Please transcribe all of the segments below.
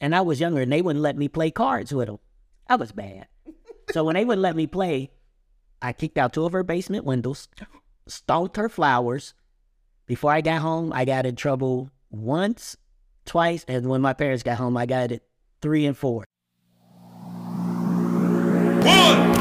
and I was younger, and they wouldn't let me play cards with them. I was bad. so when they wouldn't let me play, I kicked out two of her basement windows, stomped her flowers. Before I got home, I got in trouble once, twice, and when my parents got home, I got it three and four. One,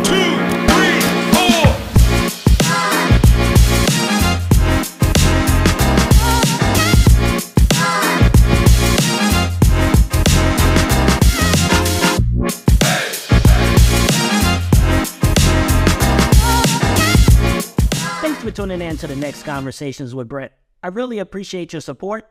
tuning in to the next Conversations with Brett. I really appreciate your support.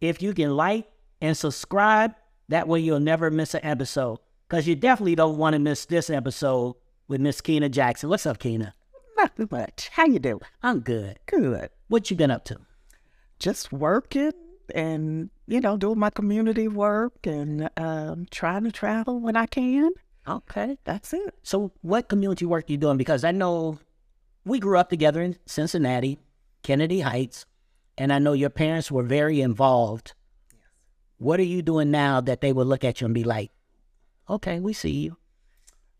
If you can like and subscribe, that way you'll never miss an episode. Because you definitely don't want to miss this episode with Miss Kyna Jackson. What's up, Kyna? Not too much. How you doing? I'm good. Good. What you been up to? Just working and you know doing my community work and um, trying to travel when I can. Okay. That's it. So what community work you doing? Because I know we grew up together in Cincinnati, Kennedy Heights, and I know your parents were very involved. What are you doing now that they will look at you and be like, okay, we see you?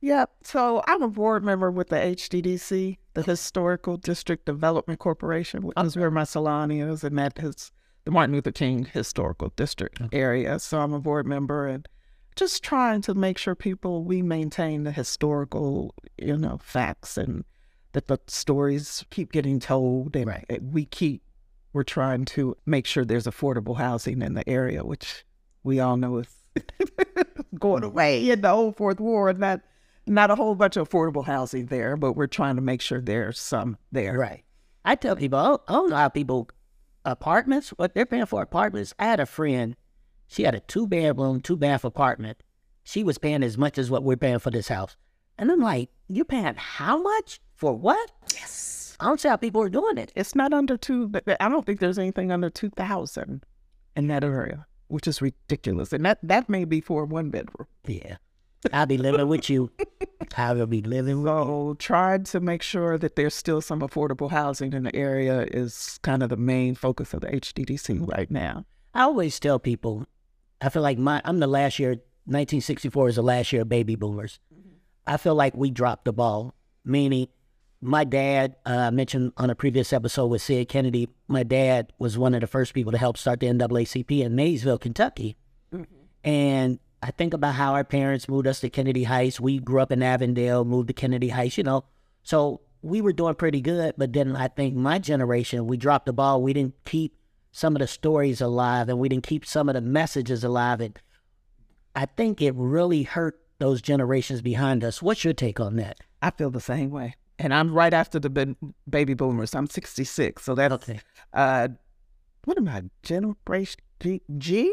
Yep. So I'm a board member with the HDDC, the Historical District Development Corporation, which is where my salon is, and that is the Martin Luther King Historical District area. So I'm a board member and just trying to make sure people we maintain the historical, you know, facts and that the stories keep getting told and Right. we keep we're trying to make sure there's affordable housing in the area, which we all know is going mm. away in the old fourth ward. Not not a whole bunch of affordable housing there, but we're trying to make sure there's some there. Right. I tell people, I don't, I don't know how people, apartments, what they're paying for apartments. I had a friend, she had a two bedroom, two bath apartment. She was paying as much as what we're paying for this house. And I'm like, you're paying how much? For what? Yes. I don't see how people are doing it. It's not under two. I don't think there's anything under two thousand in that area, which is ridiculous. And that that may be for one bedroom. Yeah. I'll be living with you. I will be living with So trying to make sure that there's still some affordable housing in the area is kind of the main focus of the HDDC right now. I always tell people, I feel like my I'm the last year. 1964 is the last year of baby boomers. Mm-hmm. I feel like we dropped the ball. Meaning, my dad uh, mentioned on a previous episode with Sid Kennedy. My dad was one of the first people to help start the NAACP in Maysville, Kentucky. And I think about how our parents moved us to Kennedy Heights. We grew up in Avondale, moved to Kennedy Heights, you know. So we were doing pretty good. But then I think my generation, we dropped the ball. We didn't keep some of the stories alive and we didn't keep some of the messages alive. And I think it really hurt those generations behind us. What's your take on that? I feel the same way. And I'm right after the baby boomers. I'm 66. So that's, Okay. uh, what am I, generation G? G?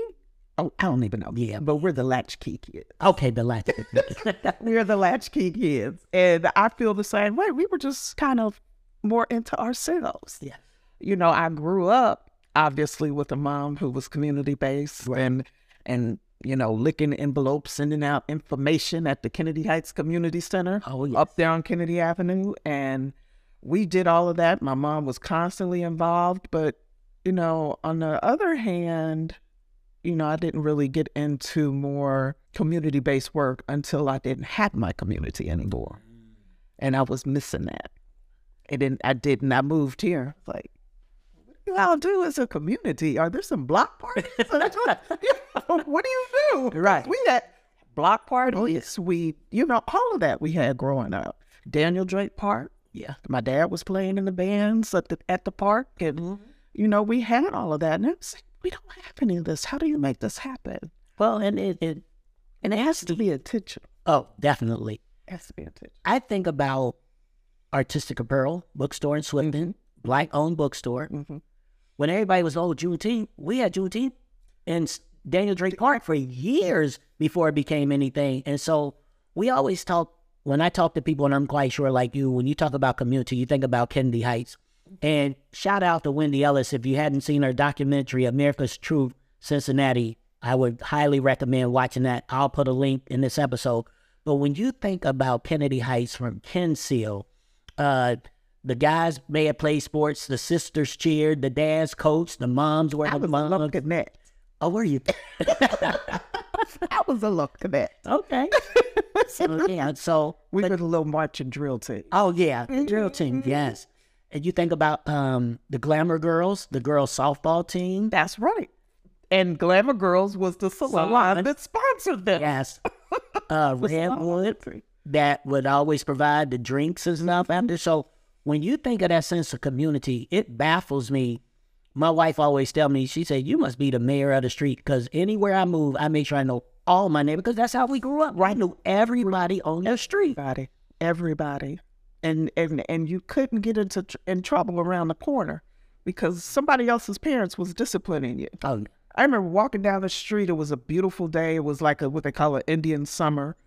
Oh, I don't even know. Yeah. But we're the latchkey kids. Okay, the last. We're the latchkey kids. And I feel the same way. We were just kind of more into ourselves. Yeah. You know, I grew up obviously with a mom who was community based and, and, you know, licking envelopes, sending out information at the Kennedy Heights Community Center Oh, yes. up there on Kennedy Avenue. And we did all of that. My mom was constantly involved. But, you know, on the other hand, you know, I didn't really get into more community based work until I didn't have my community anymore. And I was missing that. And then I didn't. I moved here. Like, do y'all do as a community? Are there some block parties? what do you do? Right. We had block parties. We, you know, all of that we had growing up. Daniel Drake Park. yeah. My dad was playing in the bands at the at the park, and you know we had all of that. And it's like, we don't have any of this. How do you make this happen? Well, and it, it And it has to be intentional. oh, definitely. It has to be intentional. I think about Artistic Apparel bookstore in Swifton, black owned bookstore. Mhm. When everybody was oh Juneteenth, we had Juneteenth in Daniel Drake Park for years before it became anything. And so we always talk when I talk to people, and I'm quite sure like you, when you talk about community, you think about Kennedy Heights. And shout out to Wendy Ellis. If you hadn't seen her documentary, America's Truth, Cincinnati, I would highly recommend watching that. I'll put a link in this episode. But when you think about Kennedy Heights from Kinsale, uh, the guys may have played sports, the sisters cheered, the dads coached, the moms were I was moms. looking at Oh, were you? I was a little cadet. Okay. so, yeah. So We were the little marching drill team. Oh yeah, the drill team, yes. And you think about um, the Glamour Girls, the girls softball team. That's right. And Glamour Girls was the salon that sponsored them. Yes. Uh, Redwood that would always provide the drinks and stuff after. So when you think of that sense of community, it baffles me. My wife always tell me, she said, you must be the mayor of the street because anywhere I move, I make sure I know all my neighbors because that's how we grew up, right? I Knew everybody on the street. Everybody, everybody, and and and you couldn't get into tr- in trouble around the corner because somebody else's parents was disciplining you. Oh, I remember walking down the street. It was a beautiful day. It was like a what they call an Indian summer,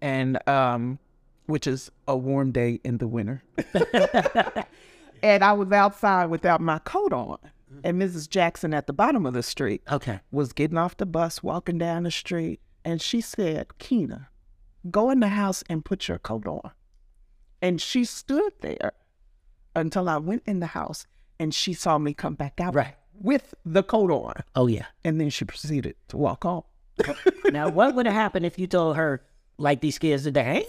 and um, which is a warm day in the winter. and I was outside without my coat on, mm-hmm. and Mrs. Jackson at the bottom of the street okay. was getting off the bus, walking down the street, and she said, "Kyna, go in the house and put your coat on." And she stood there until I went in the house, and she saw me come back out Right. with the coat on. Oh, yeah. And then she proceeded to walk off. now, what would have happened if you told her, like these kids today,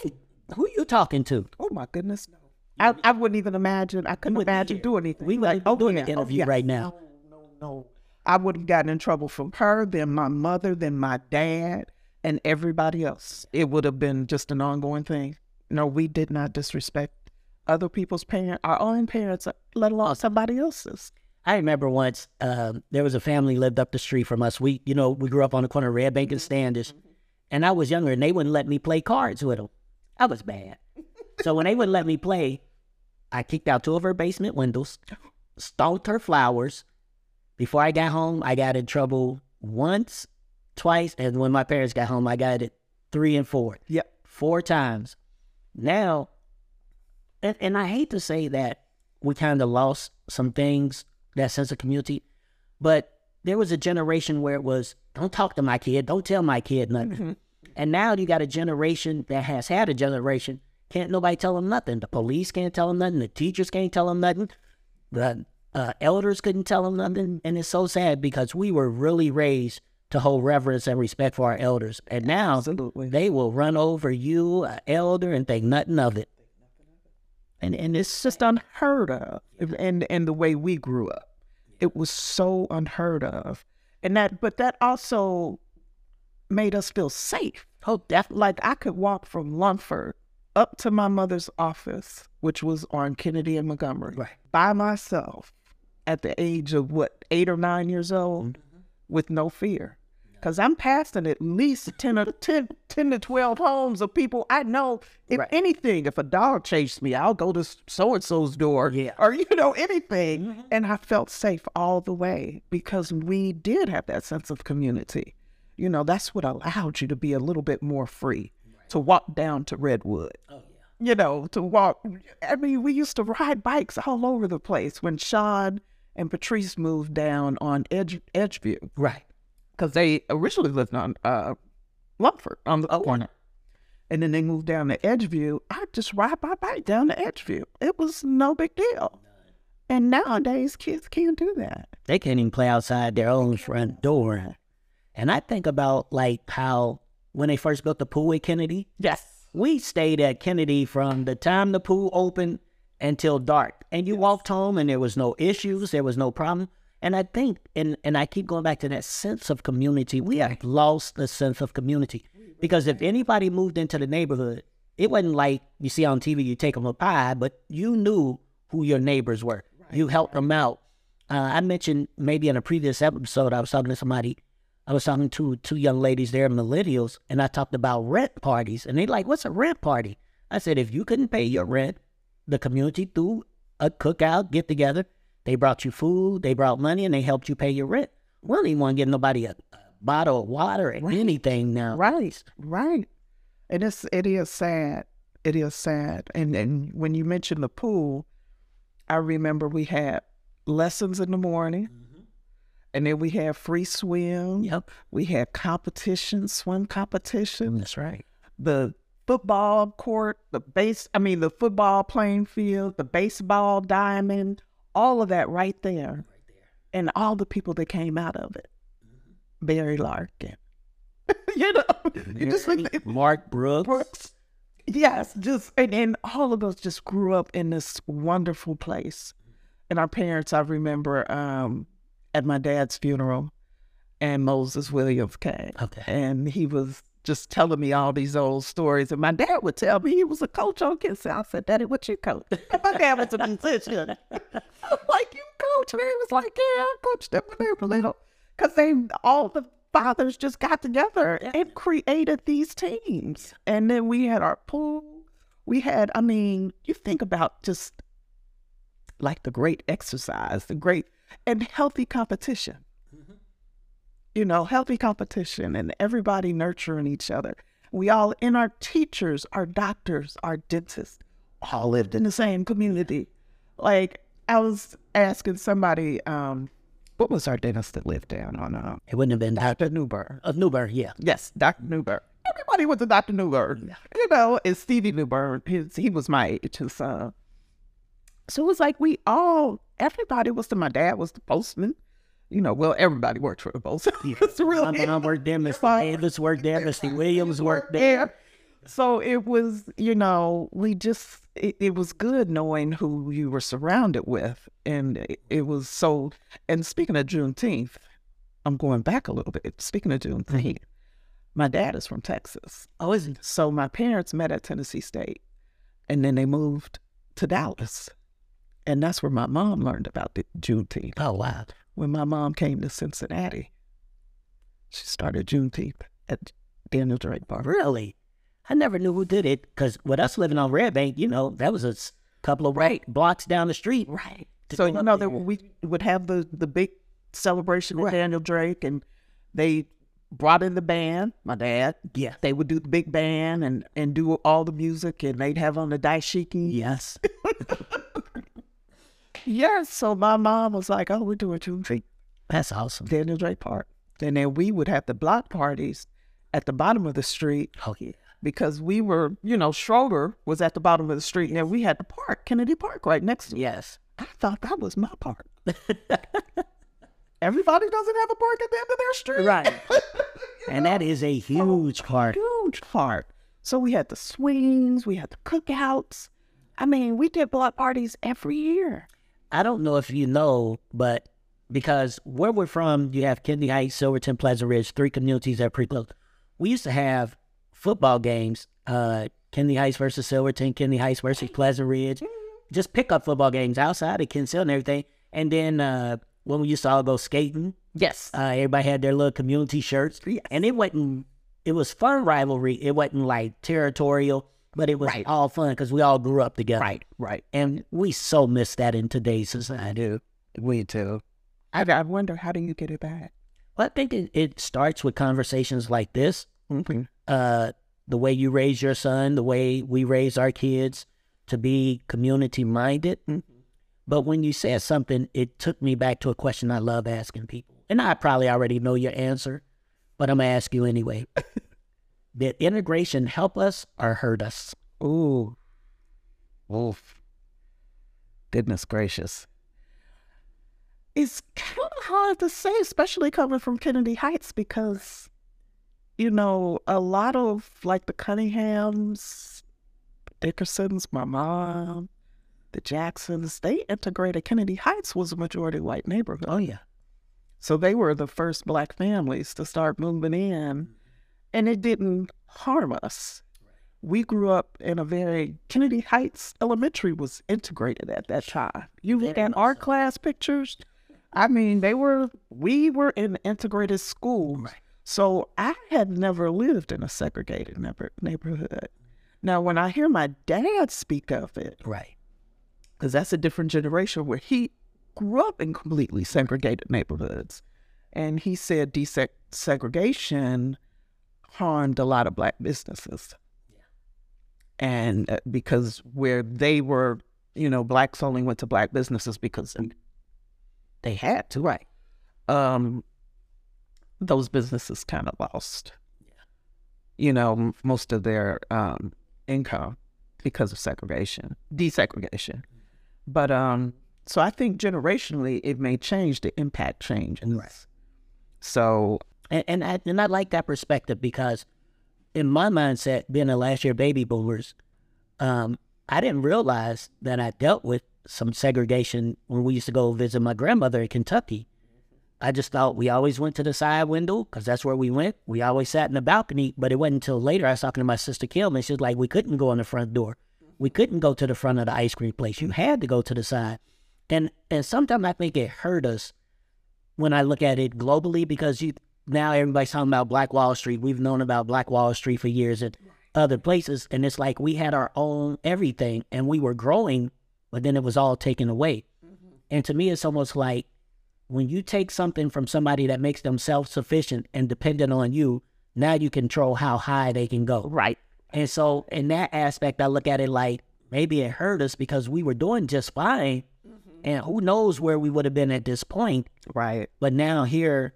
who you talking to? Oh my goodness, no. I, I wouldn't even imagine. I couldn't imagine doing anything. We like, like doing yeah, an interview yeah. right now. No, no. I would have gotten in trouble from her, then my mother, then my dad, and everybody else. It would have been just an ongoing thing. No, we did not disrespect other people's parents, our own parents, let alone somebody else's. I remember once um, there was a family lived up the street from us. We, you know, we grew up on the corner of Red Bank and Standish, and I was younger, and they wouldn't let me play cards with them. I was bad. so when they wouldn't let me play, I kicked out two of her basement windows, stomped her flowers. Before I got home, I got in trouble once, twice, and when my parents got home, I got it three and four. Yep. four times. Now, and, and I hate to say that we kind of lost some things, that sense of community, but there was a generation where it was, don't talk to my kid, don't tell my kid nothing. Mm-hmm. And now you got a generation that has had a generation, can't nobody tell them nothing. The police can't tell them nothing, the teachers can't tell them nothing, the uh, elders couldn't tell them nothing. And it's so sad because we were really raised to hold reverence and respect for our elders. And now Absolutely. they will run over you, an elder, and think nothing of it. and and it's just unheard of and and the way we grew up it was so unheard of and that but that also made us feel safe Oh, definitely. like i could walk from lumford up to my mother's office which was on kennedy and montgomery Right. by myself at the age of what eight or nine years old Mm-hmm. with no fear because i'm passing at least 10 or 10, 10 to 12 homes of people i know if Right. anything if a dog chased me i'll go to so and so's door Yeah. Mm-hmm. or you know anything and i felt safe all the way because we did have that sense of community you know that's what allowed you to be a little bit more free to walk down to redwood Oh, you know, to walk. I mean, we used to ride bikes all over the place when Sean and Patrice moved down on Edge Edgeview Right. because they originally lived on uh, Lumford on the Oh. corner. And then they moved down to Edgeview. I just ride my bike down to Edgeview. It was no big deal. And nowadays, kids can't do that. They can't even play outside their own front door. And I think about like how when they first built the pool at Kennedy, Yes. we stayed at Kennedy from the time the pool opened until dark. And you walked home and there was no issues, there was no problem. And I think, and, and I keep going back to that sense of community. We have lost the sense of community. Because if anybody moved into the neighborhood, it wasn't like you see on TV, you take them a pie, but you knew who your neighbors were. You helped them out. Uh, I mentioned maybe in a previous episode, I was talking to somebody, I was talking to two young ladies there, millennials, and I talked about rent parties. And they like, what's a rent party? I said, if you couldn't pay your rent, the community threw a cookout, get together. They brought you food, they brought money, and they helped you pay your rent. We don't even want to give nobody a, a bottle of water or anything now. Right, right. And it's it is sad. It is sad. And and when you mentioned the pool, I remember we had lessons in the morning, mm-hmm. And then we had free swim. Yep. We had competition, swim competition, mm, That's right. the football court, the base. I mean, the football playing field, the baseball diamond, all of that right there, and all the people that came out of it. Mm-hmm. Barry Larkin, you know, mm-hmm. you just think Mark Brooks. Brooks. Yes, just and, and all of us just grew up in this wonderful place. And our parents, I remember um, at my dad's funeral, and Moses Williams came. Okay. And he was just telling me all these old stories. And my dad would tell me he was a coach on Kiss. I said, Daddy, what you coach? my dad was a musician. I was like, you coach? And he was like, yeah, I coached them when they were little. Because they, all the fathers just got together and created these teams. And then we had our pool. We had, I mean, you think about just like the great exercise, the great and healthy competition you know, healthy competition and everybody nurturing each other. We all, and our teachers, our doctors, our dentists, all lived in the same community. Like I was asking somebody, um, what was our dentist that lived down on uh, It wouldn't have been Dr. Dr. Newberg? Of Newberg, yeah. Yes, Dr. Newberg. Everybody went to Dr. Newberg. You know, and Stevie Newberg, his, he was my age, his son. So it was like we all, everybody was the, my dad was the postman. You know, well, everybody worked for the post. it's My really mom worked there, Mr. Fine. Davis worked there, Mr. Williams worked there. yeah. So it was, you know, we just, it, it was good knowing who you were surrounded with. And it, it was so, and speaking of Juneteenth, I'm going back a little bit. Speaking of Juneteenth, mm-hmm. my dad is from Texas. Oh, is it? So my parents met at Tennessee State and then they moved to Dallas. And that's where my mom learned about the Juneteenth. Oh, wow. When my mom came to Cincinnati, she started Juneteenth at Daniel Drake Bar. Really? I never knew who did it because with us living on Red Bank, you know, that was a couple of right. blocks down the street. Right. So you know that there. we would have the the big celebration with Daniel Drake, and they brought in the band. My dad, Yeah. they would do the big band and and do all the music, and they'd have on the dashiki. Yes. Yes. So my mom was like, "Oh, we're doing Juneteenth, That's awesome. Daniel Drake Park," and then we would have the block parties at the bottom of the street Oh, yeah. because we were, you know, Schroeder was at the bottom of the street, and then we had the park, Kennedy Park, right next to. Yes. I thought that was my park. Everybody doesn't have a park at the end of their street. Right. and that is a oh, huge part. Huge part. So we had the swings, we had the cookouts. I mean, we did block parties every year. I don't know if you know, but because where we're from, you have Kennedy Heights, Silverton, Pleasant Ridge, three communities that are pretty close. We used to have football games, uh, Kennedy Heights versus Silverton, Kennedy Heights versus Pleasant Ridge, just pickup football games outside of Kinsale and everything. And then uh, when we used to all go skating, Yes. uh, everybody had their little community shirts, Yes. and it wasn't. It was fun rivalry. It wasn't like territorial, but it was Right. all fun because we all grew up together. right, right. And we so miss that in today's society. I do. We too. I, I wonder how do you get it back? Well, I think it, it starts with conversations like this. Mm-hmm. Uh, the way you raise your son, the way we raise our kids to be community minded. But when you said something, it took me back to a question I love asking people. And I probably already know your answer, but I'm going to ask you anyway. Did integration help us or hurt us? Ooh. Oof. Goodness gracious. It's kind of hard to say, especially coming from Kennedy Heights, because, you know, a lot of like the Cunninghams, Dickersons, my mom, the Jacksons, they integrated Kennedy Heights was a majority white neighborhood. Oh, yeah. So they were the first black families to start moving in, mm. And it didn't harm us. We grew up in a very Kennedy Heights Elementary was integrated at that time. You look at our class pictures. I mean, they were we were in integrated schools. So I had never lived in a segregated neighbor, neighborhood. Now, when I hear my dad speak of it, Right. because that's a different generation where he grew up in completely segregated neighborhoods. And he said desegregation harmed a lot of black businesses. And uh, because where they were, you know, blacks only went to black businesses because they had to, right? Um, those businesses kind of lost, you know, most of their um, income because of segregation, desegregation. But um, so I think generationally it may change. The impact changes. Right. So And and I, and I like that perspective because in my mindset, being a last year baby boomers, um, I didn't realize that I dealt with some segregation when we used to go visit my grandmother in Kentucky. I just thought we always went to the side window because that's where we went. We always sat in the balcony, but it wasn't until later I was talking to my sister Kim, and she was like, "We couldn't go in the front door. We couldn't go to the front of the ice cream place. You had to go to the side." And and sometimes I think it hurt us when I look at it globally because you now everybody's talking about Black Wall Street. We've known about Black Wall Street for years and other places, and it's like we had our own everything, and we were growing, but then it was all taken away. Mm-hmm. And to me, it's almost like when you take something from somebody that makes them self sufficient and dependent on you, now you control how high they can go. Right. And so, in that aspect, I look at it like maybe it hurt us because we were doing just fine. Mm-hmm. And who knows where we would have been at this point. Right. But now, here,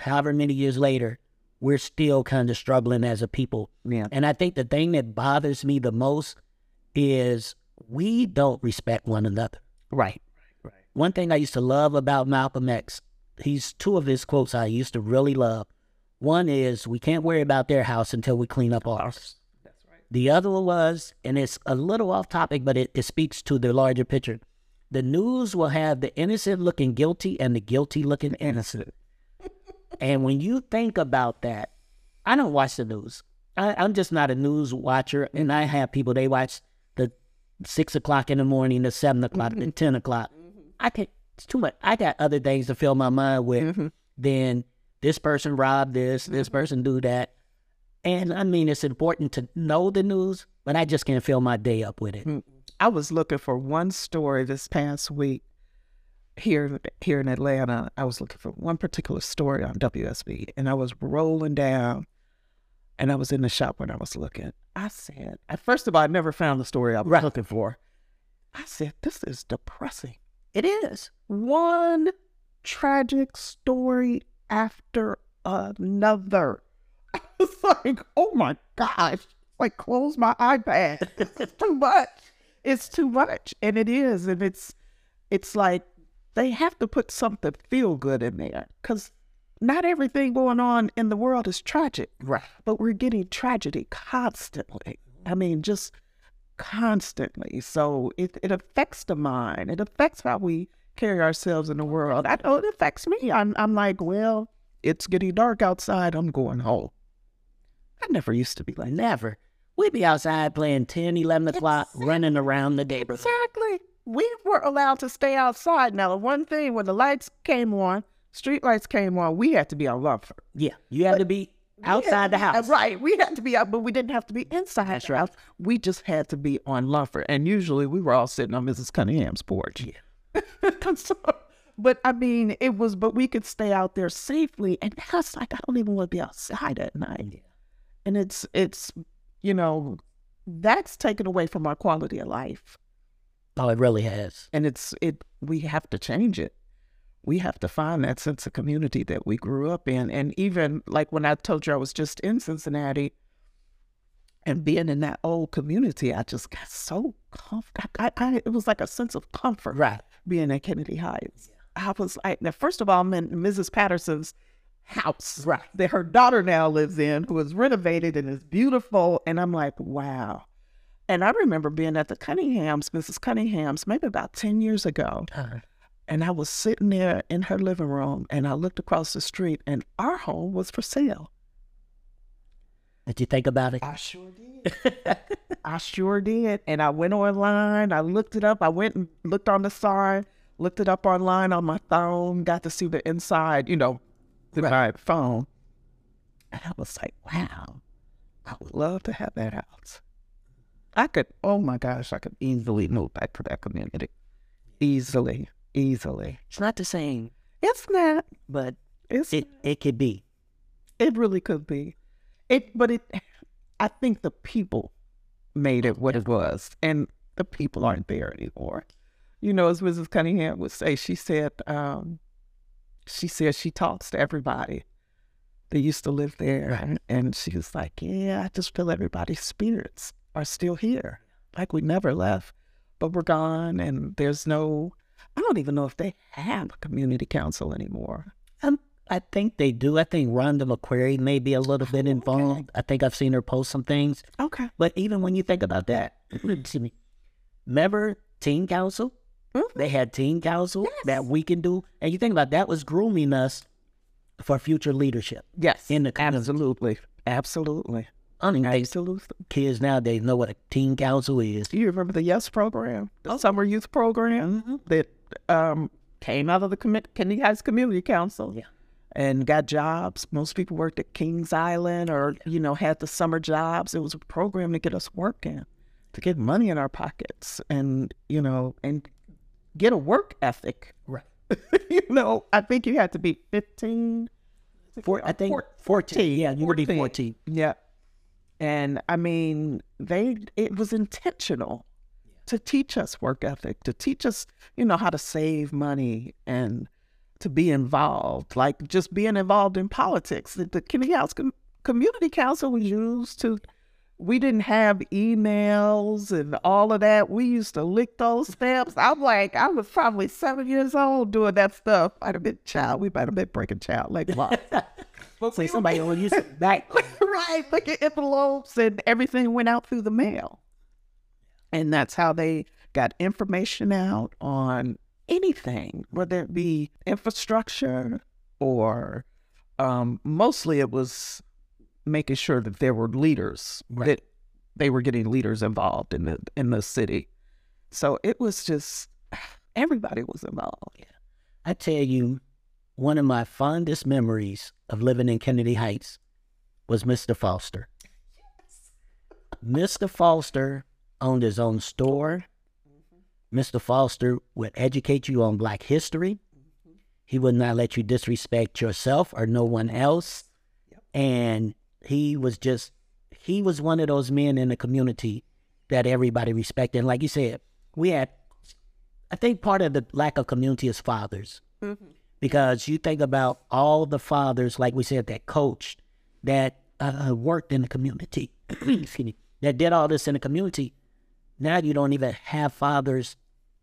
however many years later, we're still kind of struggling as a people. Yeah. And I think the thing that bothers me the most is we don't respect one another. Right. One thing I used to love about Malcolm X, he's two of his quotes I used to really love. One is, "We can't worry about their house until we clean up ours." That's right. The other one was, and it's a little off topic, but it, it speaks to the larger picture. The news will have the innocent looking guilty and the guilty looking innocent. And when you think about that, I don't watch the news. I, I'm just not a news watcher, and I have people they watch the six o'clock in the morning, the seven o'clock, the mm-hmm. ten o'clock. Mm-hmm. I can't, it's too much. I got other things to fill my mind with mm-hmm. than this person robbed this, this person do that. And I mean, it's important to know the news, but I just can't fill my day up with it. I was looking for one story this past week here here in Atlanta. I was looking for one particular story on WSB, and I was rolling down, and I was in the shop when I was looking. I said, at first of all, I never found the story I was Right. looking for. I said, this is depressing. It is. One tragic story after another. I was like, oh my gosh. Like close my iPad. It's too much. It's too much. And it is. And it's it's like they have to put something feel good in there. Cause not everything going on in the world is tragic. Right. But we're getting tragedy constantly. I mean, just constantly. So it, it affects the mind. It affects how we carry ourselves in the world. I know it affects me. I'm, I'm like, well, it's getting dark outside. I'm going home. I never used to be like. Never. We'd be outside playing 10, 11 o'clock, running around the neighborhood. Exactly. We were allowed to stay outside. Now, the one thing when the lights came on, street lights came on, we had to be on Lumford. Yeah, you had to be outside the house. Right. We had to be out, but we didn't have to be inside the house. We just had to be on Lumford. And usually we were all sitting on Mrs. Cunningham's porch. Yeah. so, but I mean, it was, but we could stay out there safely. And now it's like, I don't even want to be outside at night. And it's, it's, you know, that's taken away from our quality of life. Oh, it really has. And it's, it, we have to change it. We have to find that sense of community that we grew up in. And even like when I told you I was just in Cincinnati and being in that old community, I just got so comfortable. I, I, it was like a sense of comfort Right. being at Kennedy Heights. I was like, now, first of all, I'm in Mrs. Patterson's house Right. that her daughter now lives in, who is renovated and is beautiful. And I'm like, wow. And I remember being at the Cunninghams, Mrs. Cunningham's, maybe about 10 years ago. Uh-huh. And I was sitting there in her living room and I looked across the street and our home was for sale. Did you think about it? I sure did. I sure did. And I went online, I looked it up, I went and looked on the sign, looked it up online on my phone, got to see the inside, you know, the my phone. And I was like, wow, I would love to have that house. I could, oh my gosh, I could easily move back to that community. Easily, easily. It's not the same, It's not, but it's it, it could be. It really could be. It, but it. I think the people made it what it was, and the people aren't there anymore. You know, as Mrs. Cunningham would say, she said, um, she said she talks to everybody that used to live there, and, and she was like, "Yeah, I just feel everybody's spirits are still here, like we never left, but we're gone, and there's no. I don't even know if they have a community council anymore. Um, I think they do. I think Rhonda McQuarrie may be a little bit involved. I think I've seen her post some things. Okay. But even when you think about that, excuse me, remember teen council? They had teen council that we can do, and you think about that was grooming us for future leadership Yes. in the community. Absolutely. Absolutely. I mean, Absolutely. kids nowadays know what a teen council is. Do you remember the Yes program, the summer youth program that um, came out of the commi- Kennedy Heights Community Council? Yeah. And got jobs. Most people worked at Kings Island or, you know, had the summer jobs. It was a program to get us working, to get money in our pockets and, you know, and get a work ethic. Right. you know, I think you had to be 15. Four, I think Four- 14. Yeah, you would be 14. Yeah. And I mean, they it was intentional to teach us work ethic, to teach us, you know, how to save money and to be involved, like just being involved in politics. The, the Kennedy House Com- Community Council was used to. We didn't have emails and all of that. We used to lick those stamps. I'm like, I was probably seven years old doing that stuff. I'd have been child. We might have been breaking child like laws. Say somebody will use it back. right, like your envelopes and everything went out through the mail. And that's how they got information out on anything, whether it be infrastructure or um, mostly it was making sure that there were leaders Right. that they were getting leaders involved in the in the city. So it was just everybody was involved. I tell you, one of my fondest memories of living in Kennedy Heights was Mr. Foster. Yes. Mr. Foster owned his own store. Mr. Foster would educate you on Black history. He would not let you disrespect yourself or no one else. And he was just, he was one of those men in the community that everybody respected. And like you said, we had, I think part of the lack of community is fathers mm-hmm. Because you think about all the fathers, like we said, that coached, that uh, worked in the community, excuse me, that did all this in the community. Now you don't even have fathers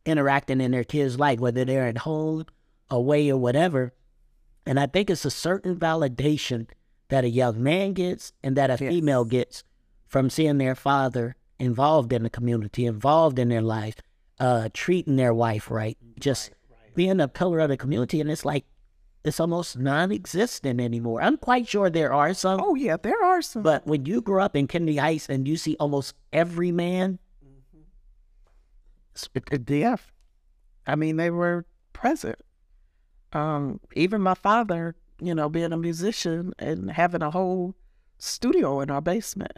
interacting in their kids' life, whether they're at home, away, or whatever. And I think it's a certain validation that a young man gets and that a female gets from seeing their father involved in the community, involved in their life, uh, treating their wife right, just being a pillar of the community. And it's like, it's almost non existent anymore. I'm quite sure there are some, Oh yeah, there are some. but when you grew up in Kennedy Heights and you see almost every man, yeah. I mean, they were present. Um, even my father, you know, being a musician and having a whole studio in our basement.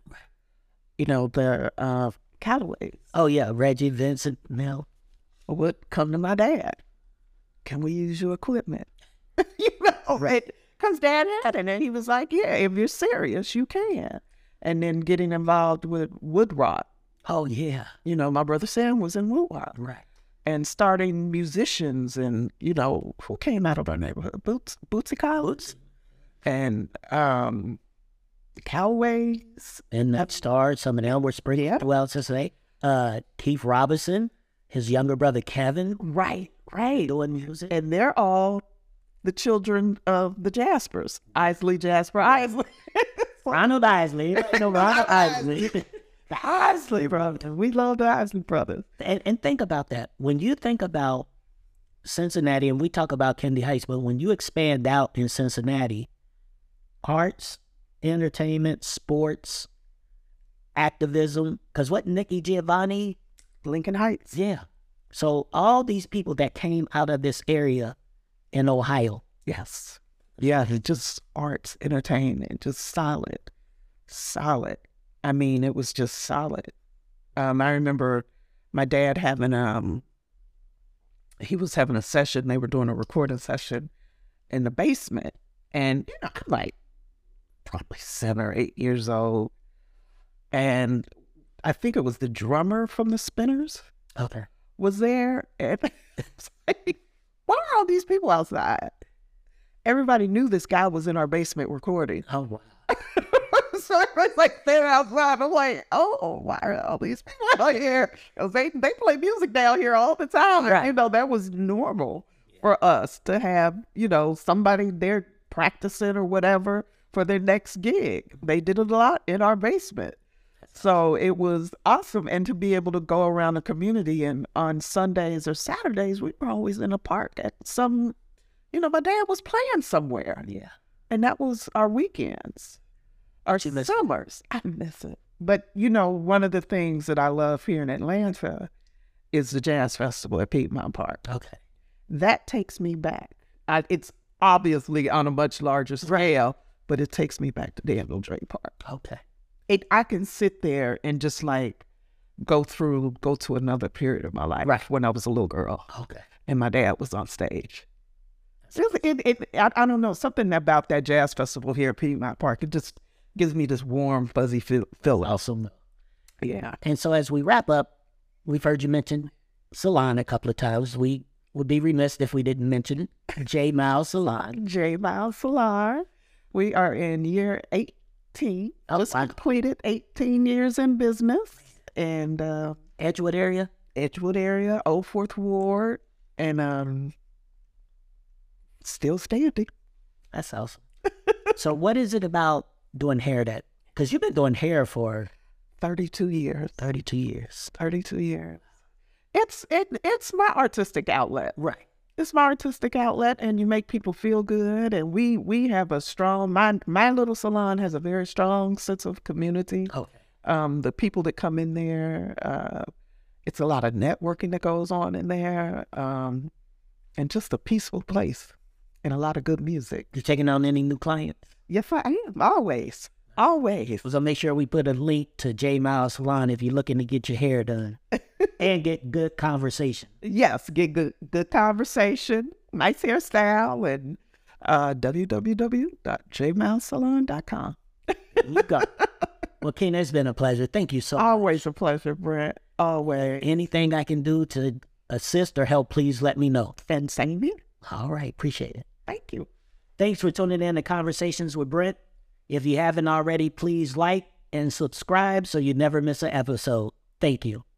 You know, the uh, oh yeah, Reggie, Vincent, Mill would come to my dad. Can we use your equipment? you know, right? Because dad had it, and he was like, "Yeah, if you're serious, you can." And then getting involved with Woodrock. Oh yeah, You know, my brother Sam was in Woodrock. right. and starting musicians and you know who came out of our neighborhood boots bootsy collins and um Cowways. And that starred some of them were spread Yeah. throughout Cincinnati. Uh, Keith Robinson, his younger brother Kevin, right right. Doing music. and they're all the children of the jaspers. Isley jasper isley. Ronald Isley, know, Ronald Isley. the isley brothers. We love the isley brothers. And, and think about that. When you think about Cincinnati, and we talk about Kennedy Heights, but when you expand out in Cincinnati, arts, entertainment, sports, activism, because what Nikki Giovanni, lincoln heights. Yeah. So all these people that came out of this area in Ohio, yes. Yeah just arts entertainment just solid solid. I mean it was just solid. Um i remember my dad having um he was having a session. They were doing a recording session in the basement. And you know I'm like probably seven or eight years old. And i think it was the drummer from the spinners. Okay, was there and it's like, why are all these people outside everybody knew this guy was in our basement recording oh wow, so everybody's like they're outside. I'm like, oh, why are all these people out here? Because they they play music down here all the time. Right. You know, that was normal for us to have, you know, somebody there practicing or whatever for their next gig. They did it a lot in our basement. So it was awesome. And to be able to go around the community and on Sundays or Saturdays, we were always in a park at some, you know, my dad was playing somewhere. Yeah. And that was our weekends, our it? summers. I miss it. But, you know, one of the things that I love here in Atlanta is the Jazz Festival at Piedmont Park. Okay. That takes me back. I, it's obviously on a much larger scale, but it takes me back to Daniel Drake Park Okay. It I can sit there and just like go through go to another period of my life Right. when I was a little girl Okay. and my dad was on stage. It, it, I, I don't know something about that jazz festival here at Piedmont Park. It just gives me this warm, fuzzy feel, feeling. Awesome. Yeah, And so as we wrap up, we've heard you mention Salon a couple of times. We would be remiss if we didn't mention J Miles Salon. J Miles Salon. We are in year eighteen. Oh, was completed eighteen years in business, and uh, Edgewood area? Edgewood area, Old Fourth Ward, and um, still standing. That's awesome. so what is it about doing hair that because you've been doing hair for 32 years. 32 years. 32 years. It's it it's my artistic outlet. Right. It's my artistic outlet and you make people feel good and we we have a strong my my little salon has a very strong sense of community. Okay. Um the people that come in there uh it's a lot of networking that goes on in there um and just a peaceful place and a lot of good music. You taking on any new clients? Yes, I am. Always. Always. So make sure we put a link to J Miles Salon if you're looking to get your hair done and get good conversation. Yes, get good good conversation, nice hairstyle, and uh, www.jmounsalon.com. You got. well, Ken, it's been a pleasure. Thank you so much. Always a pleasure, Brent. Always. Anything I can do to assist or help, please let me know. Same here. All right, appreciate it. Thank you. Thanks for tuning in to Conversations with Brent. If you haven't already, please like and subscribe so you never miss an episode. Thank you.